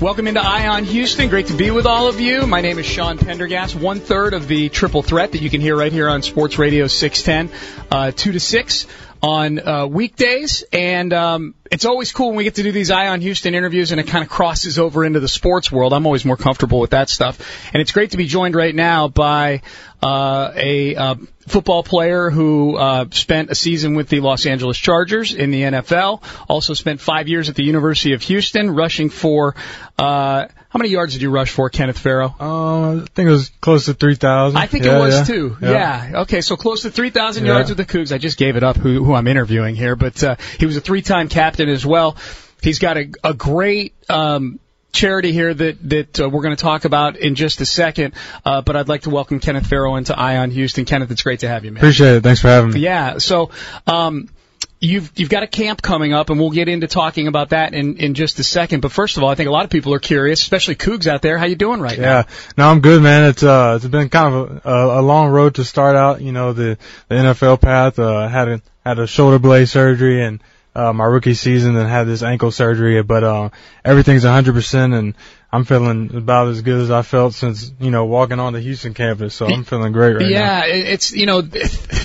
Welcome into Eye on Houston. Great to be with all of you. My name is Sean Pendergast, one third of the triple threat that you can hear right here on Sports Radio 610, uh, 2 to 6 on uh, weekdays. And um, it's always cool when we get to do these Eye on Houston interviews and it kind of crosses over into the sports world. I'm always more comfortable with that stuff. And it's great to be joined right now by uh, a uh, football player who uh, spent a season with the Los Angeles Chargers in the NFL. Also spent five years at the University of Houston, rushing for. Uh, how many yards did you rush for, Kenneth Farrow? Uh, I think it was close to 3,000. I think yeah, it was yeah. too. Yeah. Yeah. Okay, so close to 3,000 Yeah. yards with the Cougs. I just gave it up who, who I'm interviewing here, but uh, he was a three-time captain as well. He's got a, a great um, charity here that that uh, we're going to talk about in just a second. Uh, but I'd like to welcome Kenneth Farrow into Eye on Houston. Kenneth, it's great to have you, man. Appreciate it. Thanks for having me. Yeah. So, um, you've you've got a camp coming up, and we'll get into talking about that in in just a second. But first of all, I think a lot of people are curious, especially Cougs out there. How you doing right now? Yeah, no, I'm good, man. It's uh, it's been kind of a, a, a long road to start out. You know, the the NFL path. Uh, had a had a shoulder blade surgery and uh, my rookie season, and had this ankle surgery. But uh, everything's 100%, and I'm feeling about as good as I felt since you know walking on the Houston campus. So I'm feeling great right now. yeah, it's you know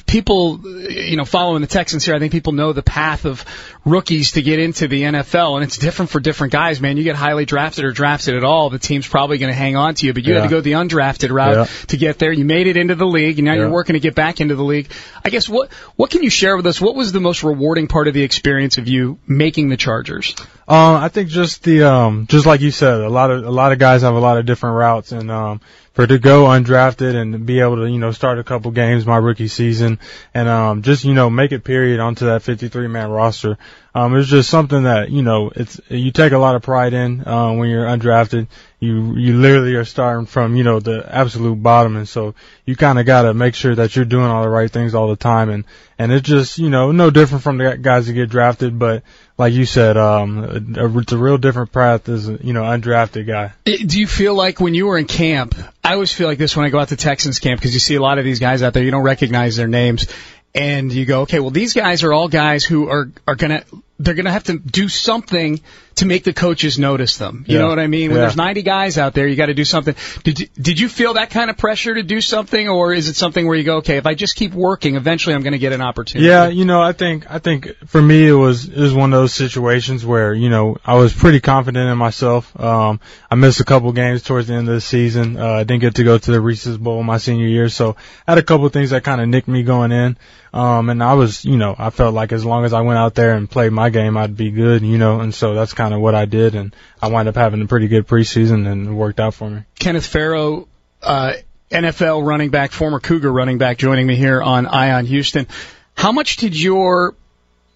people you know following the Texans here. I think people know the path of rookies to get into the NFL, and it's different for different guys. Man, you get highly drafted or drafted at all, the team's probably going to hang on to you. But you had to go the undrafted route Yeah. to get there. You made it into the league, and now you're working to get back into the league. I guess what what can you share with us? What was the most rewarding part of the experience of you making the Chargers? Um, I think just the um, just like you said, a lot of a lot of guys have a lot of different routes, and um, for to go undrafted and be able to you know start a couple games my rookie season, and um, just you know make it period onto that 53 man roster. Um, it's just something that you know it's you take a lot of pride in uh, when you're undrafted. You you literally are starting from you know the absolute bottom, and so you kind of got to make sure that you're doing all the right things all the time, and and it's just you know no different from the guys that get drafted, but like you said, um, it's a real different path as you know undrafted guy. Do you feel like when you were in camp? I always feel like this when I go out to Texans camp because you see a lot of these guys out there. You don't recognize their names, and you go, okay, well these guys are all guys who are are gonna they're gonna have to do something to make the coaches notice them. You Yeah. know what I mean? When Yeah. there's 90 guys out there, you got to do something. Did you, did you feel that kind of pressure to do something, or is it something where you go, okay, if I just keep working, eventually I'm going to get an opportunity? Yeah, you know, I think I think for me it was it was one of those situations where you know I was pretty confident in myself. Um, I missed a couple games towards the end of the season. Uh, I didn't get to go to the Reese's Bowl my senior year, so I had a couple things that kind of nicked me going in. Um, and I was, you know, I felt like as long as I went out there and played my game, I'd be good, you know, and so that's kind of what I did, and I wound up having a pretty good preseason, and it worked out for me. Kenneth Farrow, uh, NFL running back, former Cougar running back, joining me here on Eye on Houston. How much did your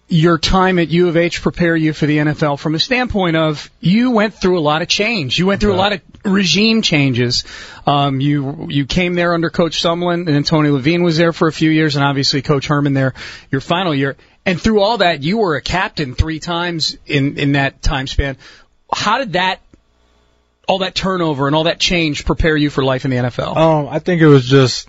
your time at U of H prepare you for the NFL from a standpoint of you went through a lot of change. You went through a lot of regime changes. Um, you you came there under Coach Sumlin, and then Tony Levine was there for a few years, and obviously Coach Herman there your final year. And through all that, you were a captain three times in in that time span. How did that all that turnover and all that change prepare you for life in the NFL? Um, I think it was just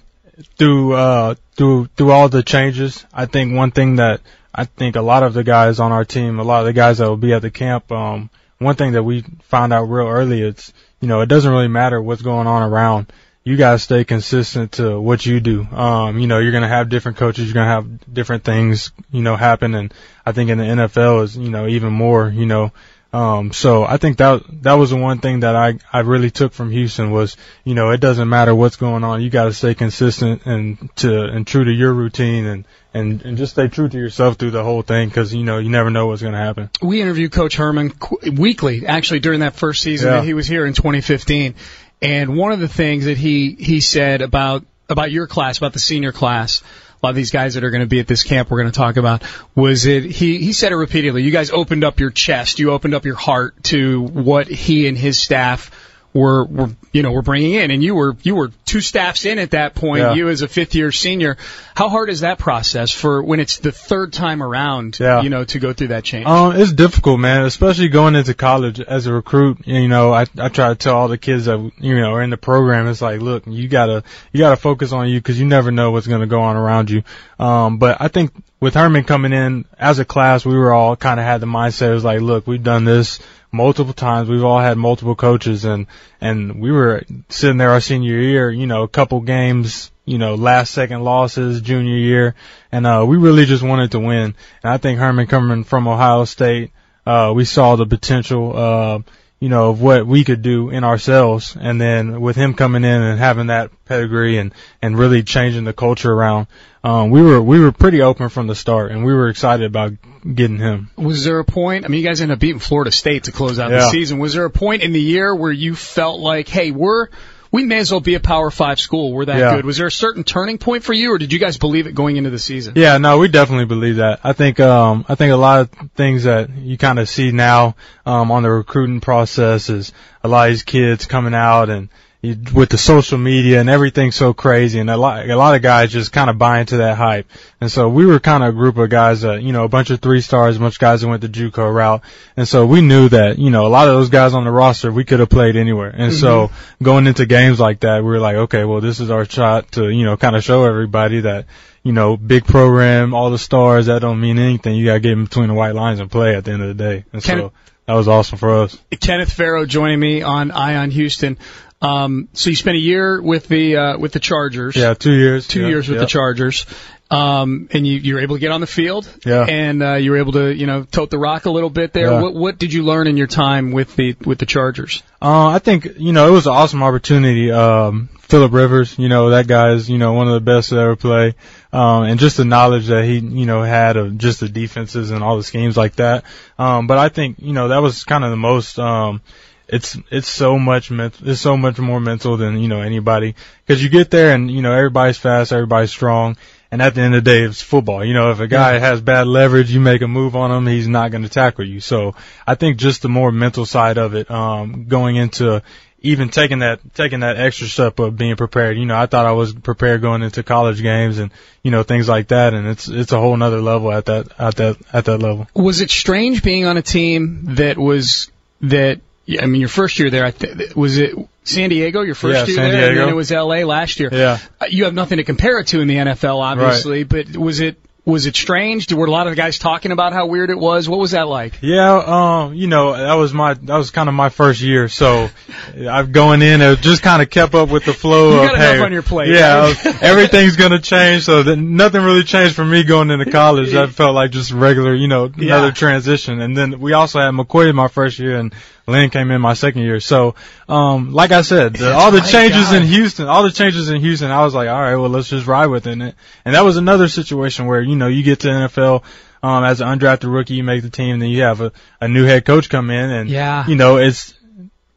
through uh through through all the changes. I think one thing that I think a lot of the guys on our team, a lot of the guys that will be at the camp, um, one thing that we found out real early, it's you know it doesn't really matter what's going on around. You guys stay consistent to what you do. Um, you know, you're gonna have different coaches, you're gonna have different things, you know, happen, and I think in the NFL is you know even more, you know. Um, so I think that that was the one thing that I I really took from Houston was you know it doesn't matter what's going on you got to stay consistent and to and true to your routine and and and just stay true to yourself through the whole thing because you know you never know what's going to happen. we interviewed Coach Herman qu- weekly, actually during that first season Yeah. that he was here in 2015. And one of the things that he he said about about your class, about the senior class, a lot of these guys that are going to be at this camp we're going to talk about, was it he he said it repeatedly. You guys opened up your chest, you opened up your heart to what he and his staff were were you know were bringing in, and you were you were two staffs in at that point. Yeah. You as a fifth year senior, how hard is that process for when it's the third time around? Yeah. You know, to go through that change. Um, it's difficult, man, especially going into college as a recruit. You know, I I try to tell all the kids that you know are in the program. It's like, look, you gotta you gotta focus on you because you never know what's gonna go on around you. Um, but I think with Herman coming in as a class, we were all kind of had the mindset. It was like, look, we've done this multiple times. We've all had multiple coaches and, and we were sitting there our senior year, you know, a couple games, you know, last second losses junior year. And, uh, we really just wanted to win. And I think Herman coming from Ohio State, uh, we saw the potential, uh, you know, of what we could do in ourselves. And then with him coming in and having that pedigree and, and really changing the culture around, um, we were, we were pretty open from the start and we were excited about getting him. Was there a point, I mean, you guys ended up beating Florida State to close out yeah. the season. Was there a point in the year where you felt like, hey, we're, we may as well be a Power Five school. We're that yeah. good. Was there a certain turning point for you, or did you guys believe it going into the season? Yeah, no, we definitely believe that. I think, um, I think a lot of things that you kind of see now, um, on the recruiting process is a lot of these kids coming out and, with the social media and everything so crazy and a lot, a lot of guys just kind of buy into that hype. And so we were kind of a group of guys that, you know, a bunch of three stars, a bunch of guys that went the JUCO route. And so we knew that, you know, a lot of those guys on the roster, we could have played anywhere. And mm-hmm. so going into games like that, we were like, okay, well, this is our shot to, you know, kind of show everybody that, you know, big program, all the stars, that don't mean anything. You gotta get in between the white lines and play at the end of the day. And so that was awesome for us. Kenneth Farrow joining me on Eye on Houston. Um, so you spent a year with the uh, with the Chargers. Yeah, two years. Two yeah, years with yeah. the Chargers. Um, and you, you were able to get on the field. Yeah. And uh, you were able to, you know, tote the rock a little bit there. Yeah. What what did you learn in your time with the with the Chargers? Uh, I think you know it was an awesome opportunity. Um, Philip Rivers, you know that guy is you know one of the best to ever play, um, and just the knowledge that he you know had of just the defenses and all the schemes like that. Um, but I think you know that was kind of the most um, it's it's so much. It's so much more mental than you know anybody because you get there and you know everybody's fast, everybody's strong, and at the end of the day, it's football. You know, if a guy yeah. has bad leverage, you make a move on him, he's not going to tackle you. So I think just the more mental side of it, um, going into even taking that taking that extra step of being prepared. You know, I thought I was prepared going into college games and you know things like that, and it's it's a whole nother level at that at that at that level. Was it strange being on a team that was that I mean, your first year there, I th- was it San Diego, your first yeah, year San there, Diego. and then it was L.A. last year. Yeah, uh, you have nothing to compare it to in the NFL, obviously, right. but was it was it strange? Were a lot of the guys talking about how weird it was? What was that like? Yeah, um, you know, that was my that was kind of my first year, so I've going in, it just kind of kept up with the flow you of got hey, on your plate. Yeah, right? everything's gonna change, so that nothing really changed for me going into college. That felt like just regular, you know, another yeah. transition. And then we also had McCoy in my first year, and Lynn came in my second year. So, um, like I said, the, all the changes in Houston, all the changes in Houston, I was like, all right, well, let's just ride with it. And, and that was another situation where, you know, you get to NFL, um, as an undrafted rookie, you make the team, and then you have a, a new head coach come in, and, yeah. you know, it's,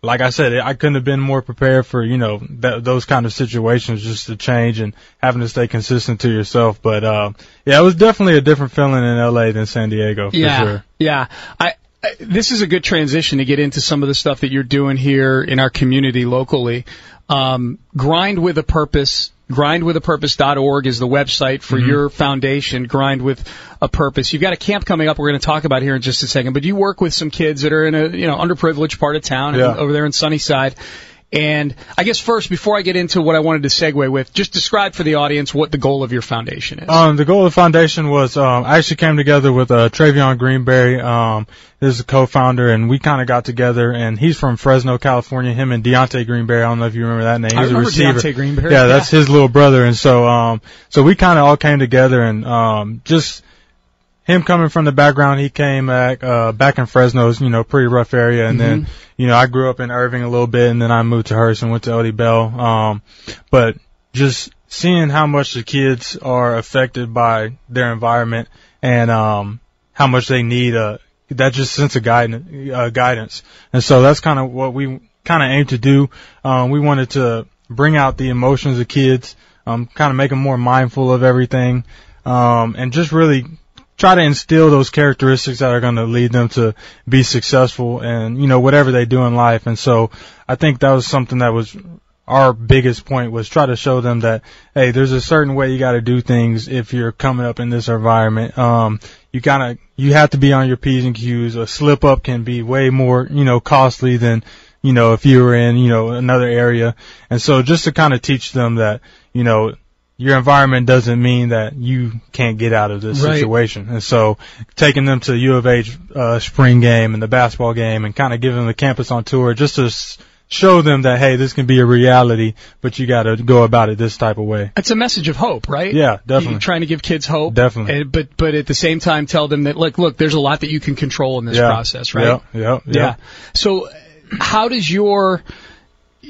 like I said, I couldn't have been more prepared for, you know, th- those kind of situations just to change and having to stay consistent to yourself. But, uh, yeah, it was definitely a different feeling in LA than San Diego for yeah, sure. Yeah. I, this is a good transition to get into some of the stuff that you're doing here in our community locally. Um, grind with a purpose. Grindwithapurpose.org is the website for Mhm. your foundation, Grind with a Purpose. You've got a camp coming up we're going to talk about here in just a second, but you work with some kids that are in a, you know, underprivileged part of town Yeah. over there in Sunnyside. And I guess first, before I get into what I wanted to segue with, just describe for the audience what the goal of your foundation is. Um, the goal of the foundation was, um, I actually came together with, uh, Travion Greenberry, um, is a co-founder and we kind of got together and he's from Fresno, California, him and Deontay Greenberry. I don't know if you remember that name. I He's a remember receiver. Deontay Greenberry. Yeah, that's his little brother. And so, um, so we kind of all came together and, um, just, him coming from the background, he came back, uh, back in Fresno's, you know, pretty rough area. And then, you know, I grew up in Irving a little bit and then I moved to Hurst and went to L.D. Bell. Um, but just seeing how much the kids are affected by their environment and, um, how much they need, uh, that just sense of guidance, uh, guidance. And so that's kind of what we kind of aim to do. Um, we wanted to bring out the emotions of kids, um, kind of make them more mindful of everything, um, and just really try to instill those characteristics that are going to lead them to be successful and, you know, whatever they do in life. And so I think that was something that was our biggest point was try to show them that, hey, there's a certain way you got to do things if you're coming up in this environment. Um, you kind of, you have to be on your P's and Q's. A slip up can be way more, you know, costly than, you know, if you were in, you know, another area. And so just to kind of teach them that, you know, your environment doesn't mean that you can't get out of this Right. situation. And so taking them to the U of H uh, spring game and the basketball game and kind of giving them the campus on tour just to s- show them that hey, this can be a reality, but you got to go about it this type of way. It's a message of hope, right? Yeah, definitely. You're trying to give kids hope. Definitely. And, but but at the same time, tell them that look, look, there's a lot that you can control in this yeah. process, right? Yeah, yeah, Yeah. So, uh, how does your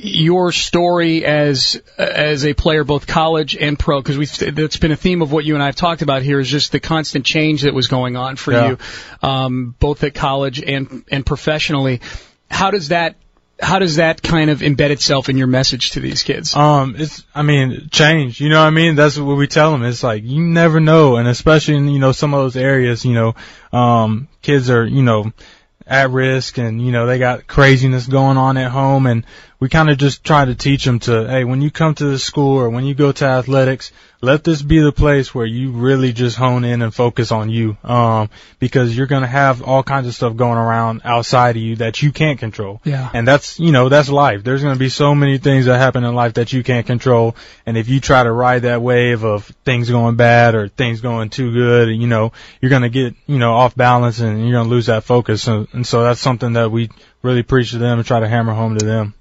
your story as as a player, both college and pro, because we've that's been a theme of what you and I have talked about here, is just the constant change that was going on for Yeah. you, um, both at college and and professionally. How does that how does that kind of embed itself in your message to these kids? Um, it's, I mean, change, you know what I mean? That's what we tell them. It's like, you never know. And especially in, you know, some of those areas, you know, um, kids are, you know, at risk and, you know, they got craziness going on at home and we kind of just try to teach them to, hey, when you come to the school or when you go to athletics, let this be the place where you really just hone in and focus on you. Um, because you're going to have all kinds of stuff going around outside of you that you can't control. Yeah. And that's, you know, that's life. There's going to be so many things that happen in life that you can't control. And if you try to ride that wave of things going bad or things going too good, you know, you're going to get, you know, off balance and you're going to lose that focus. And, and so that's something that we really preach to them and try to hammer home to them.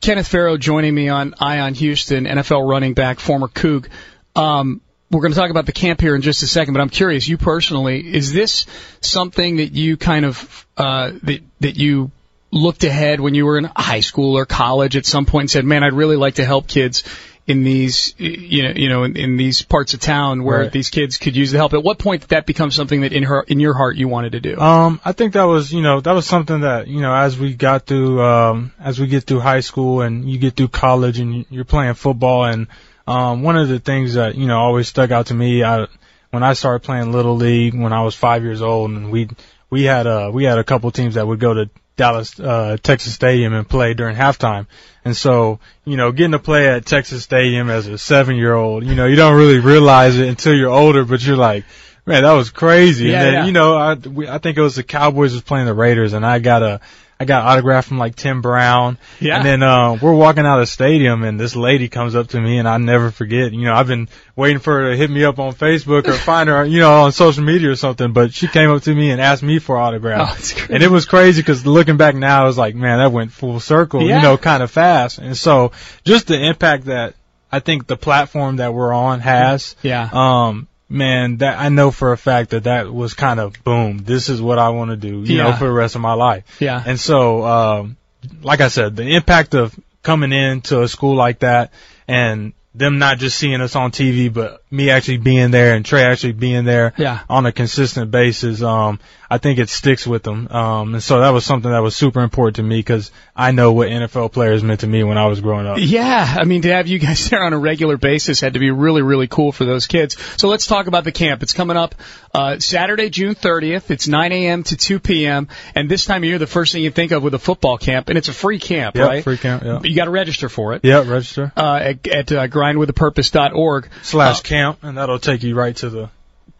Kenneth Farrow joining me on Eye on Houston, NFL running back, former Coug. Um, we're going to talk about the camp here in just a second, but I'm curious, you personally, is this something that you kind of uh, that that you looked ahead when you were in high school or college at some point and said, "Man, I'd really like to help kids in these you know you know in, in these parts of town where Right. these kids could use the help." At what point did that become something that in her in your heart you wanted to do? Um, I think that was, you know, that was something that, you know, as we got through, um, as we get through high school and you get through college and you- you're playing football and, um, one of the things that, you know, always stuck out to me, I, when I started playing little league when I was five years old and we, we had, uh, we had a couple teams that would go to Dallas, uh, Texas Stadium and play during halftime. And so, you know, getting to play at Texas Stadium as a seven year old, you know, you don't really realize it until you're older, but you're like, man, that was crazy. Yeah, and then, yeah. you know, I, we, I think it was the Cowboys was playing the Raiders and I got a, I got autograph from like Tim Brown. Yeah. And then, uh, we're walking out of the stadium and this lady comes up to me and I never forget, you know, I've been waiting for her to hit me up on Facebook or find her, you know, on social media or something, but she came up to me and asked me for autograph. Oh. And it was crazy because looking back now, I was like, man, that went full circle, Yeah. you know, kind of fast. And so just the impact that I think the platform that we're on has, yeah. um, man, that I know for a fact that that was kind of boom. This is what I want to do, you Yeah. know, for the rest of my life. yeah. And so, um, like I said, the impact of coming into a school like that and them not just seeing us on TV, but me actually being there and Trey actually being there Yeah. on a consistent basis, um, I think it sticks with them. Um, and so that was something that was super important to me because I know what NFL players meant to me when I was growing up. Yeah, I mean, to have you guys there on a regular basis had to be really, really cool for those kids. So let's talk about the camp. It's coming up uh, Saturday, June 30th. It's 9 a.m. to 2 p.m. And this time of year, the first thing you think of with a football camp, and it's a free camp, Yep, right? free camp, yeah. You got to register for it. Yeah, register. Uh, at at uh, grindwithapurpose.org Slash Uh, camp, and that'll take you right to the, right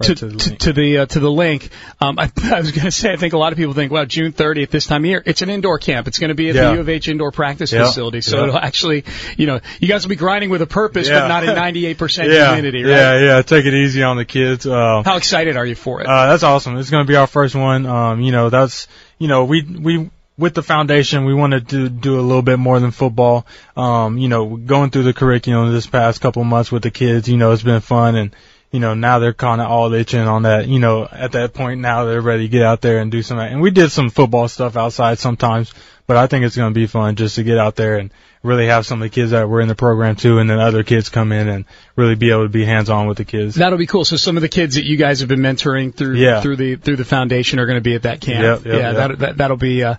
to, to the to, link. to the uh, to the link. Um, I, I was going to say, I think a lot of people think, wow, June 30th this time of year, it's an indoor camp. It's going to be at Yeah. the U of H indoor practice Yeah. facility, so Yeah. it'll actually, you know, you guys will be grinding with a purpose, but not in 98% yeah, humidity, right? yeah, yeah. Take it easy on the kids. Uh, How excited are you for it? Uh, that's awesome. It's going to be our first one. Um, you know, that's, you know, we, we, with the foundation, we wanted to do a little bit more than football. Um, you know, going through the curriculum this past couple months with the kids, you know, it's been fun and, you know, now they're kind of all itching on that, you know, at that point now they're ready to get out there and do some, and we did some football stuff outside sometimes, but I think it's going to be fun just to get out there and really have some of the kids that were in the program too, and then other kids come in and really be able to be hands on with the kids. That'll be cool. So some of the kids that you guys have been mentoring through Yeah. through the through the foundation are going to be at that camp. Yep, yep, yeah, yep. That, that that'll be uh,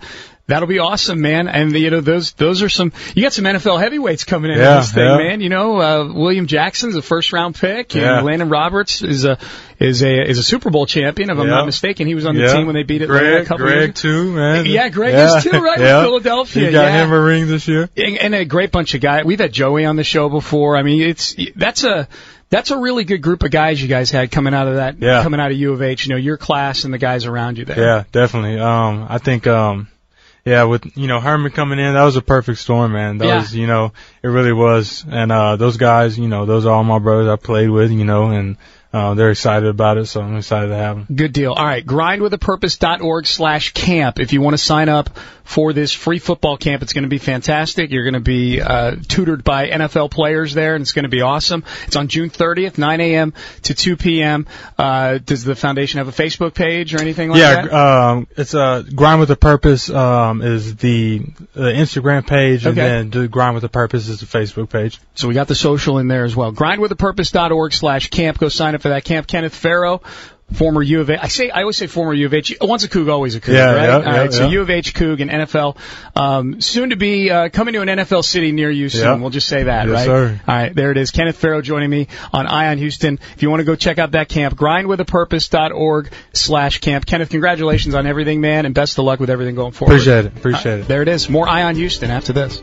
that'll be awesome, man. And you know those those are some you got some NFL heavyweights coming in Yeah, this thing, yeah. man. You know uh, William Jackson's a first round pick, and Yeah. Elandon Roberts is a is a is a Super Bowl champion. If I'm not mistaken, he was on the Yeah. team when they beat Atlanta Greg, a couple Greg years. too, man. Yeah, Greg is too, right, with Philadelphia, You got yeah. him a ring this year. and, and a great bunch of guys. We've had Joey on the show before. I mean, it's that's a that's a really good group of guys you guys had coming out of that Yeah. coming out of U of H. You know, your class and the guys around you there. Yeah, definitely. Um, I think, um, Yeah, with you know Herman coming in, that was a perfect storm, man. That Yeah. was you know it really was, and uh those guys, you know, those are all my brothers I played with, you know, and uh, they're excited about it, so I'm excited to have them. Good deal. All right, grindwithapurpose.org slash camp if you want to sign up for this free football camp. It's going to be fantastic. You're going to be uh, tutored by NFL players there, and it's going to be awesome. It's on June 30th, 9 a.m. to 2 p.m. Uh, does the foundation have a Facebook page or anything like yeah, that? um, it's uh, grind with a purpose um, is the, the Instagram page, and then the grind with a purpose is the Facebook page. So we got the social in there as well. Grindwithapurpose.org slash camp. Go sign up for that camp. Kenneth Farrow, former U of H. I say, I always say former U of H. Once a Coug, always a Coug, Yeah, right? yeah, All right. yeah, So yeah. U of H Coug and NFL, um, soon to be, uh, coming to an NFL city near you soon. Yeah. We'll just say that, Yes, right? sir. All right. There it is. Kenneth Farrow joining me on Eye on Houston. If you want to go check out that camp, grindwithapurpose.org slash camp. Kenneth, congratulations on everything, man, and best of luck with everything going forward. Appreciate it. Appreciate it. There it is. More Eye on Houston after this.